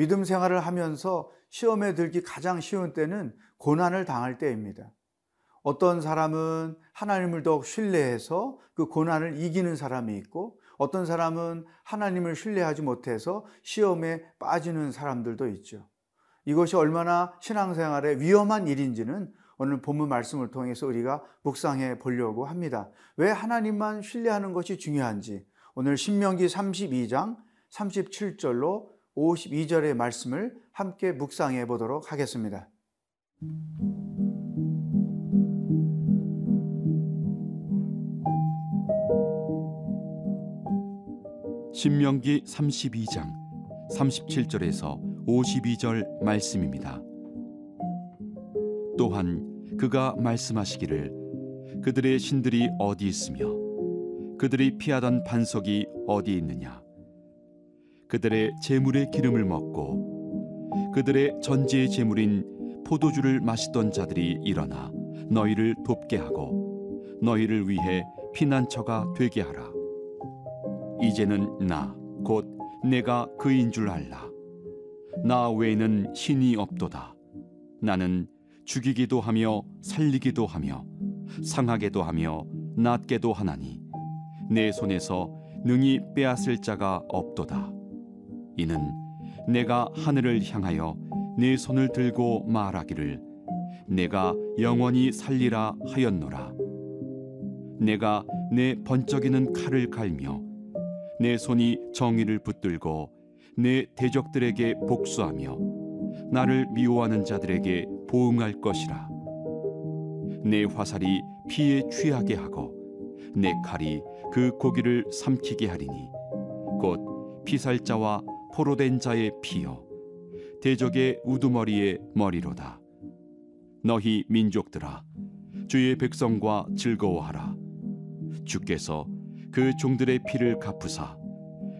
믿음 생활을 하면서 시험에 들기 가장 쉬운 때는 고난을 당할 때입니다. 어떤 사람은 하나님을 더욱 신뢰해서 그 고난을 이기는 사람이 있고 어떤 사람은 하나님을 신뢰하지 못해서 시험에 빠지는 사람들도 있죠. 이것이 얼마나 신앙생활에 위험한 일인지는 오늘 본문 말씀을 통해서 우리가 묵상해 보려고 합니다. 왜 하나님만 신뢰하는 것이 중요한지 오늘 신명기 32장 37절로 52절의 말씀을 함께 묵상해 보도록 하겠습니다. 신명기 32장 37절에서 52절 말씀입니다. 또한 그가 말씀하시기를 그들의 신들이 어디 있으며 그들이 피하던 반석이 어디 있느냐 그들의 재물의 기름을 먹고 그들의 전제의 재물인 포도주를 마시던 자들이 일어나 너희를 돕게 하고 너희를 위해 피난처가 되게 하라. 이제는 나 곧 내가 그인 줄 알라. 나 외에는 신이 없도다. 나는 죽이기도 하며 살리기도 하며 상하게도 하며 낫게도 하나니 내 손에서 능히 빼앗을 자가 없도다 이는 내가 하늘을 향하여 내 손을 들고 말하기를 내가 영원히 살리라 하였노라. 내가 내 번쩍이는 칼을 갈며 내 손이 정의를 붙들고 내 대적들에게 복수하며 나를 미워하는 자들에게 보응할 것이라. 내 화살이 피에 취하게 하고 내 칼이 그 고기를 삼키게 하리니 곧 피살자와 포로된 자의 피요 대적의 우두머리의 머리로다 너희 민족들아 주의 백성과 즐거워하라 주께서 그 종들의 피를 갚으사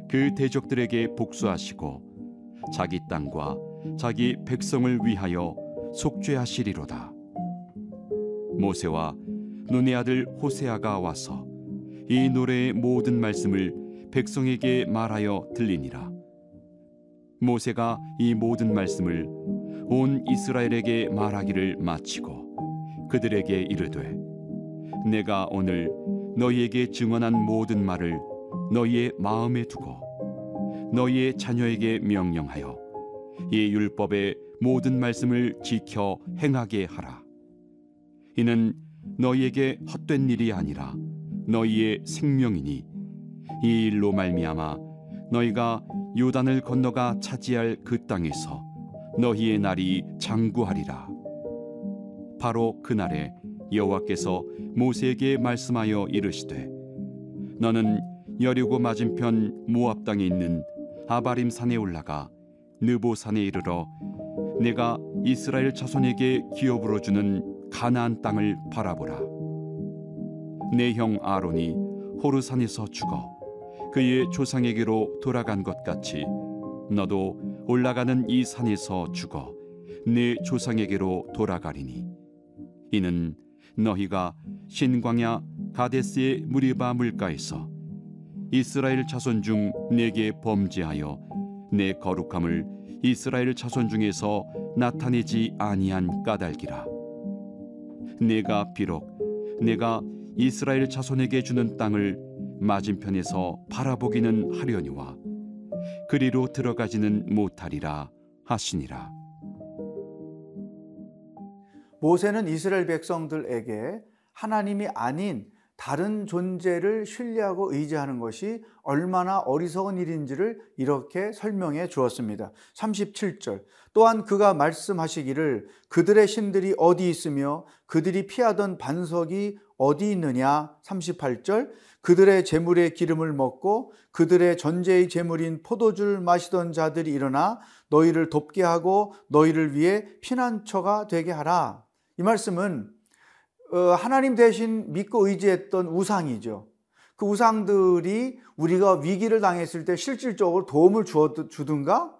그 대적들에게 복수하시고 자기 땅과 자기 백성을 위하여 속죄하시리로다. 모세와 눈의 아들 호세아가 와서 이 노래의 모든 말씀을 백성에게 말하여 들리니라. 모세가 이 모든 말씀을 온 이스라엘에게 말하기를 마치고 그들에게 이르되 내가 오늘 너희에게 증언한 모든 말을 너희의 마음에 두고 너희의 자녀에게 명령하여 이 율법의 모든 말씀을 지켜 행하게 하라. 이는 너희에게 헛된 일이 아니라 너희의 생명이니 이 일로 말미암아 너희가 요단을 건너가 차지할 그 땅에서 너희의 날이 장구하리라. 바로 그날에 여호와께서 모세에게 말씀하여 이르시되 너는 여리고 맞은편 모압 땅에 있는 아바림 산에 올라가 느보 산에 이르러 내가 이스라엘 자손에게 기업으로 주는 가나안 땅을 바라보라 내 형 아론이 호르산에서 죽어 그의 조상에게로 돌아간 것 같이 너도 올라가는 이 산에서 죽어 내 조상에게로 돌아가리니. 이는 너희가 신광야 가데스의 무리바 물가에서 이스라엘 자손 중 내게 범죄하여 내 거룩함을 이스라엘 자손 중에서 나타내지 아니한 까닭이라. 내가 비록 내가 이스라엘 자손에게 주는 땅을 맞은편에서 바라보기는 하려니와 그리로 들어가지는 못하리라 하시니라 모세는 이스라엘 백성들에게 하나님이 아닌 다른 존재를 신뢰하고 의지하는 것이 얼마나 어리석은 일인지를 이렇게 설명해 주었습니다. 37절. 또한 그가 말씀하시기를 그들의 신들이 어디 있으며 그들이 피하던 반석이 어디 있느냐? 38절. 그들의 재물의 기름을 먹고 그들의 전제의 재물인 포도주를 마시던 자들이 일어나 너희를 돕게 하고 너희를 위해 피난처가 되게 하라. 이 말씀은 어, 하나님 대신 믿고 의지했던 우상이죠. 그 우상들이 우리가 위기를 당했을 때 실질적으로 도움을 주든가?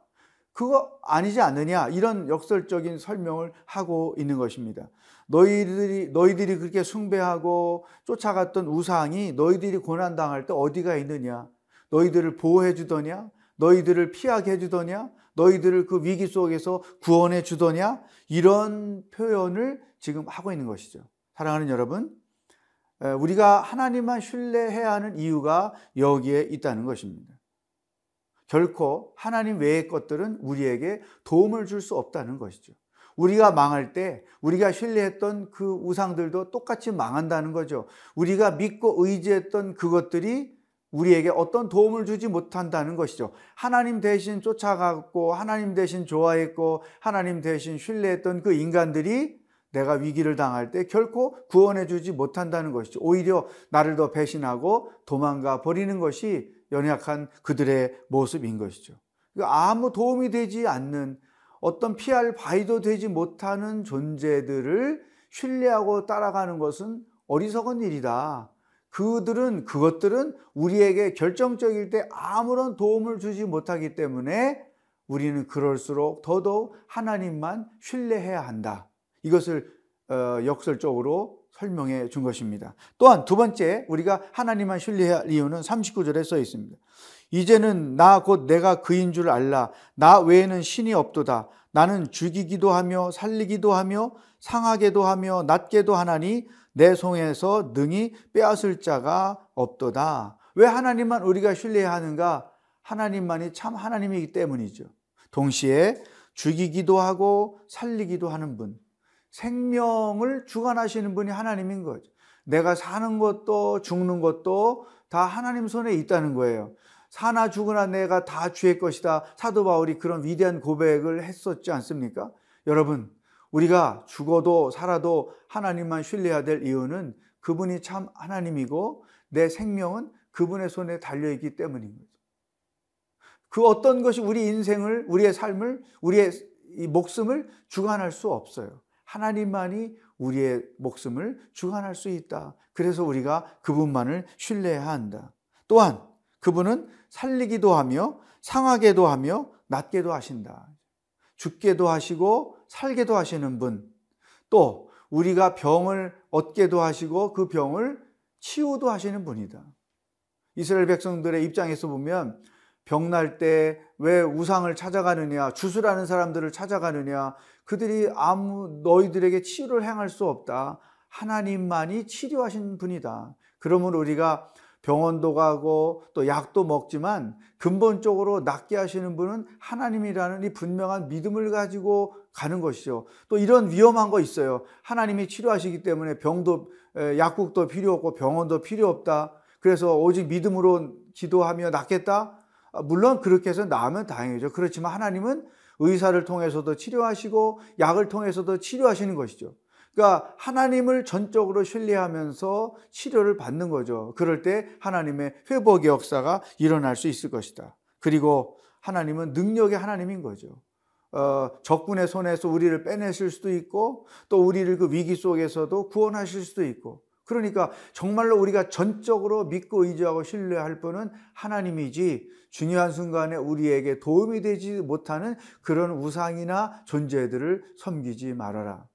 그거 아니지 않느냐? 이런 역설적인 설명을 하고 있는 것입니다. 너희들이, 너희들이 그렇게 숭배하고 쫓아갔던 우상이 너희들이 고난 당할 때 어디가 있느냐? 너희들을 보호해 주더냐? 너희들을 피하게 해 주더냐? 너희들을 그 위기 속에서 구원해 주더냐? 이런 표현을 지금 하고 있는 것이죠. 사랑하는 여러분, 우리가 하나님만 신뢰해야 하는 이유가 여기에 있다는 것입니다. 결코 하나님 외의 것들은 우리에게 도움을 줄 수 없다는 것이죠. 우리가 망할 때 우리가 신뢰했던 그 우상들도 똑같이 망한다는 거죠. 우리가 믿고 의지했던 그것들이 우리에게 어떤 도움을 주지 못한다는 것이죠. 하나님 대신 쫓아갔고, 하나님 대신 좋아했고, 하나님 대신 신뢰했던 그 인간들이 내가 위기를 당할 때 결코 구원해 주지 못한다는 것이죠. 오히려 나를 더 배신하고 도망가 버리는 것이 연약한 그들의 모습인 것이죠. 그러니까 아무 도움이 되지 않는 어떤 피할 바위도 되지 못하는 존재들을 신뢰하고 따라가는 것은 어리석은 일이다. 그들은 그것들은 우리에게 결정적일 때 아무런 도움을 주지 못하기 때문에 우리는 그럴수록 더더욱 하나님만 신뢰해야 한다. 이것을 어, 역설적으로 설명해 준 것입니다. 또한 두 번째 우리가 하나님만 신뢰할 이유는 39절에 써 있습니다. 이제는 나 곧 내가 그인 줄 알라. 나 외에는 신이 없도다. 나는 죽이기도 하며 살리기도 하며 상하게도 하며 낫게도 하나니 내 손에서 능히 빼앗을 자가 없도다. 왜 하나님만 우리가 신뢰해야 하는가? 하나님만이 참 하나님이기 때문이죠. 동시에 죽이기도 하고 살리기도 하는 분. 생명을 주관하시는 분이 하나님인 거죠. 내가 사는 것도 죽는 것도 다 하나님 손에 있다는 거예요. 사나 죽으나 내가 다 주의 것이다. 사도 바울이 그런 위대한 고백을 했었지 않습니까? 여러분, 우리가 죽어도 살아도 하나님만 신뢰해야 될 이유는 그분이 참 하나님이고 내 생명은 그분의 손에 달려있기 때문인 거죠. 그 어떤 것이 우리 인생을, 우리의 삶을, 우리의 목숨을 주관할 수 없어요. 하나님만이 우리의 목숨을 주관할 수 있다. 그래서 우리가 그분만을 신뢰해야 한다. 또한 그분은 살리기도 하며 상하게도 하며 낫게도 하신다. 죽게도 하시고 살게도 하시는 분. 또 우리가 병을 얻게도 하시고 그 병을 치유도 하시는 분이다. 이스라엘 백성들의 입장에서 보면 병날 때 왜 우상을 찾아가느냐, 주술하는 사람들을 찾아가느냐, 그들이 아무 너희들에게 치유를 행할 수 없다. 하나님만이 치료하신 분이다. 그러면 우리가 병원도 가고 또 약도 먹지만 근본적으로 낫게 하시는 분은 하나님이라는 이 분명한 믿음을 가지고 가는 것이죠. 또 이런 위험한 거 있어요. 하나님이 치료하시기 때문에 병도 약국도 필요 없고 병원도 필요 없다. 그래서 오직 믿음으로 기도하며 낫겠다. 아, 물론 그렇게 해서 나으면 다행이죠. 그렇지만 하나님은 의사를 통해서도 치료하시고 약을 통해서도 치료하시는 것이죠. 그러니까 하나님을 전적으로 신뢰하면서 치료를 받는 거죠. 그럴 때 하나님의 회복의 역사가 일어날 수 있을 것이다. 그리고 하나님은 능력의 하나님인 거죠. 어, 적군의 손에서 우리를 빼내실 수도 있고 또 우리를 그 위기 속에서도 구원하실 수도 있고 그러니까 정말로 우리가 전적으로 믿고 의지하고 신뢰할 분은 하나님이지 중요한 순간에 우리에게 도움이 되지 못하는 그런 우상이나 존재들을 섬기지 말아라.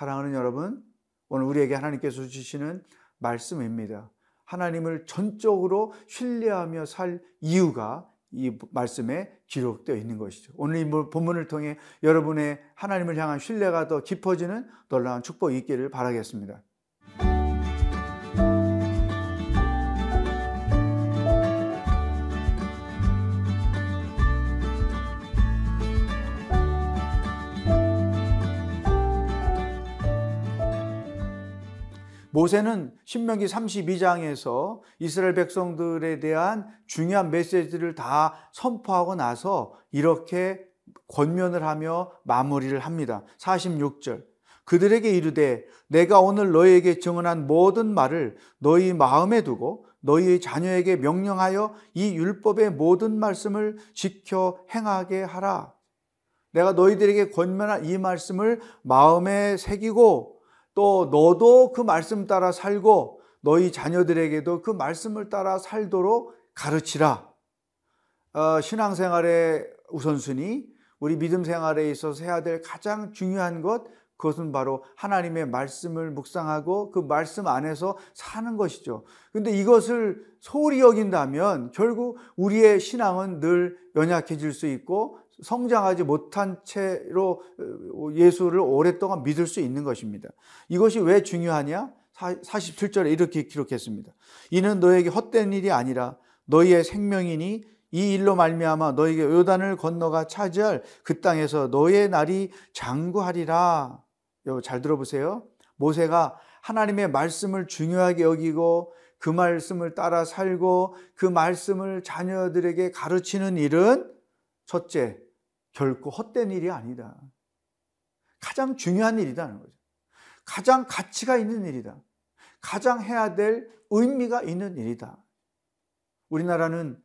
사랑하는 여러분, 오늘 우리에게 하나님께서 주시는 말씀입니다. 하나님을 전적으로 신뢰하며 살 이유가 이 말씀에 기록되어 있는 것이죠. 오늘 이 본문을 통해 여러분의 하나님을 향한 신뢰가 더 깊어지는 놀라운 축복이 있기를 바라겠습니다. 모세는 신명기 32장에서 이스라엘 백성들에 대한 중요한 메시지를 다 선포하고 나서 이렇게 권면을 하며 마무리를 합니다. 46절. 그들에게 이르되 내가 오늘 너희에게 증언한 모든 말을 너희 마음에 두고 너희의 자녀에게 명령하여 이 율법의 모든 말씀을 지켜 행하게 하라. 내가 너희들에게 권면한 이 말씀을 마음에 새기고 또 너도 그 말씀 따라 살고 너희 자녀들에게도 그 말씀을 따라 살도록 가르치라. 어, 신앙생활의 우선순위, 우리 믿음 생활에 있어서 해야 될 가장 중요한 것, 그것은 바로 하나님의 말씀을 묵상하고 그 말씀 안에서 사는 것이죠. 근데 이것을 소홀히 여긴다면 결국 우리의 신앙은 늘 연약해질 수 있고 성장하지 못한 채로 어, 예수를 오랫동안 믿을 수 있는 것입니다. 이것이 왜 중요하냐? 47절에 이렇게 기록했습니다. 이는 너에게 헛된 일이 아니라 너희의 생명이니 이 일로 말미암아 너에게 요단을 건너가 차지할 그 땅에서 너의 날이 장구하리라. 잘 들어보세요. 모세가 하나님의 말씀을 중요하게 여기고 그 말씀을 따라 살고 그 말씀을 자녀들에게 가르치는 일은 첫째, 결코 헛된 일이 아니다. 가장 중요한 일이라는 거죠. 가장 가치가 있는 일이다. 가장 해야 될 의미가 있는 일이다. 우리나라는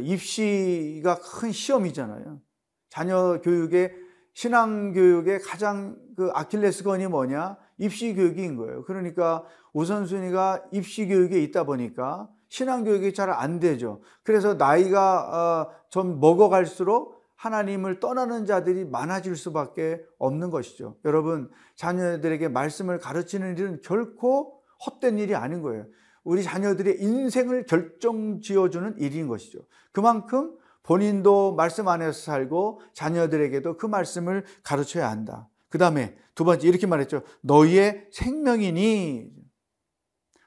입시가 큰 시험이잖아요. 자녀 교육의 신앙 교육의 가장 그 아킬레스건이 뭐냐? 입시 교육인 거예요. 그러니까 우선순위가 입시 교육에 있다 보니까 신앙 교육이 잘 안 되죠. 그래서 나이가 어, 좀 먹어갈수록 하나님을 떠나는 자들이 많아질 수밖에 없는 것이죠. 여러분, 자녀들에게 말씀을 가르치는 일은 결코 헛된 일이 아닌 거예요. 우리 자녀들의 인생을 결정 지어주는 일인 것이죠. 그만큼 본인도 말씀 안에서 살고 자녀들에게도 그 말씀을 가르쳐야 한다. 그 다음에 두 번째 이렇게 말했죠. 너희의 생명이니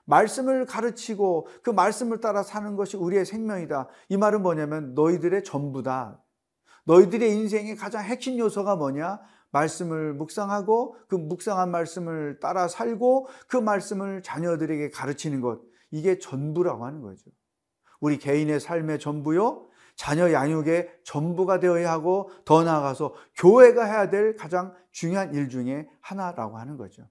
말씀을 가르치고 그 말씀을 따라 사는 것이 우리의 생명이다. 이 말은 뭐냐면 너희들의 전부다. 너희들의 인생의 가장 핵심 요소가 뭐냐? 말씀을 묵상하고 그 묵상한 말씀을 따라 살고 그 말씀을 자녀들에게 가르치는 것. 이게 전부라고 하는 거죠. 우리 개인의 삶의 전부요. 자녀 양육의 전부가 되어야 하고 더 나아가서 교회가 해야 될 가장 중요한 일 중에 하나라고 하는 거죠.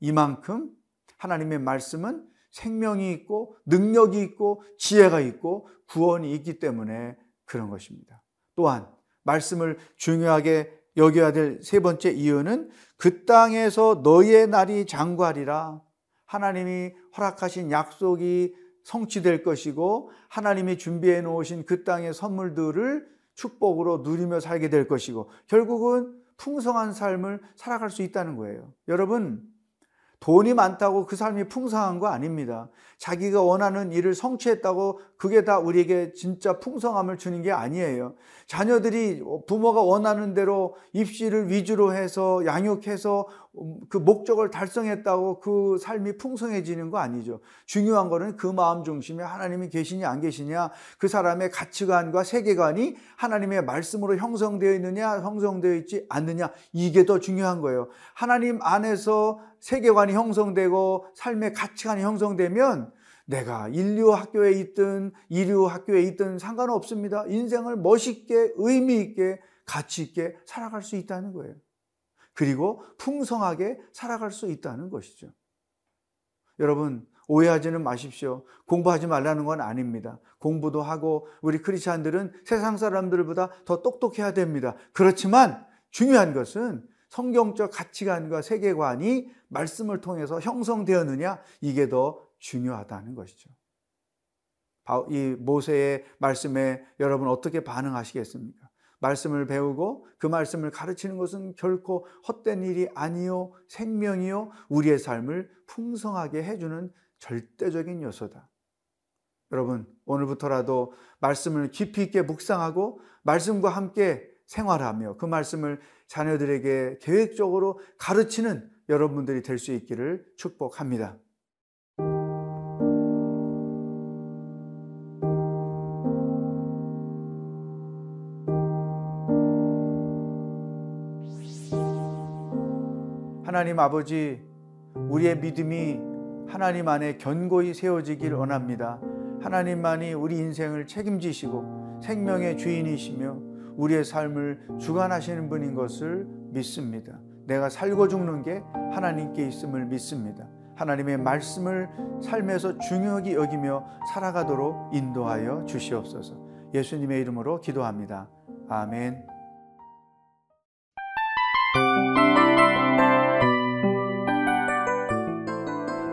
이만큼 하나님의 말씀은 생명이 있고 능력이 있고 지혜가 있고 구원이 있기 때문에 그런 것입니다. 또한 말씀을 중요하게 여겨야 될 세 번째 이유는 그 땅에서 너의 날이 장구하리라. 하나님이 허락하신 약속이 성취될 것이고 하나님이 준비해 놓으신 그 땅의 선물들을 축복으로 누리며 살게 될 것이고 결국은 풍성한 삶을 살아갈 수 있다는 거예요. 여러분, 돈이 많다고 그 삶이 풍성한 거 아닙니다. 자기가 원하는 일을 성취했다고 그게 다 우리에게 진짜 풍성함을 주는 게 아니에요. 자녀들이 부모가 원하는 대로 입시를 위주로 해서 양육해서 그 목적을 달성했다고 그 삶이 풍성해지는 거 아니죠. 중요한 거는 그 마음 중심에 하나님이 계시냐 안 계시냐 그 사람의 가치관과 세계관이 하나님의 말씀으로 형성되어 있느냐 형성되어 있지 않느냐 이게 더 중요한 거예요. 하나님 안에서 세계관이 형성되고 삶의 가치관이 형성되면 내가 인류 학교에 있든 이류 학교에 있든 상관없습니다. 인생을 멋있게 의미 있게 가치 있게 살아갈 수 있다는 거예요. 그리고 풍성하게 살아갈 수 있다는 것이죠. 여러분 오해하지는 마십시오. 공부하지 말라는 건 아닙니다. 공부도 하고 우리 크리스천들은 세상 사람들보다 더 똑똑해야 됩니다. 그렇지만 중요한 것은 성경적 가치관과 세계관이 말씀을 통해서 형성되었느냐 이게 더 중요하다는 것이죠. 이 모세의 말씀에 여러분 어떻게 반응하시겠습니까? 말씀을 배우고 그 말씀을 가르치는 것은 결코 헛된 일이 아니요 생명이요 우리의 삶을 풍성하게 해주는 절대적인 요소다. 여러분 오늘부터라도 말씀을 깊이 있게 묵상하고 말씀과 함께 생활하며 그 말씀을 자녀들에게 계획적으로 가르치는 여러분들이 될 수 있기를 축복합니다. 하나님 아버지, 우리의 믿음이 하나님 안에 견고히 세워지길 원합니다. 하나님만이 우리 인생을 책임지시고 생명의 주인이시며 우리의 삶을 주관하시는 분인 것을 믿습니다. 내가 살고 죽는 게 하나님께 있음을 믿습니다. 하나님의 말씀을 삶에서 중요하게 여기며 살아가도록 인도하여 주시옵소서. 예수님의 이름으로 기도합니다. 아멘.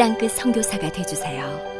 땅끝 선교사가 되주세요.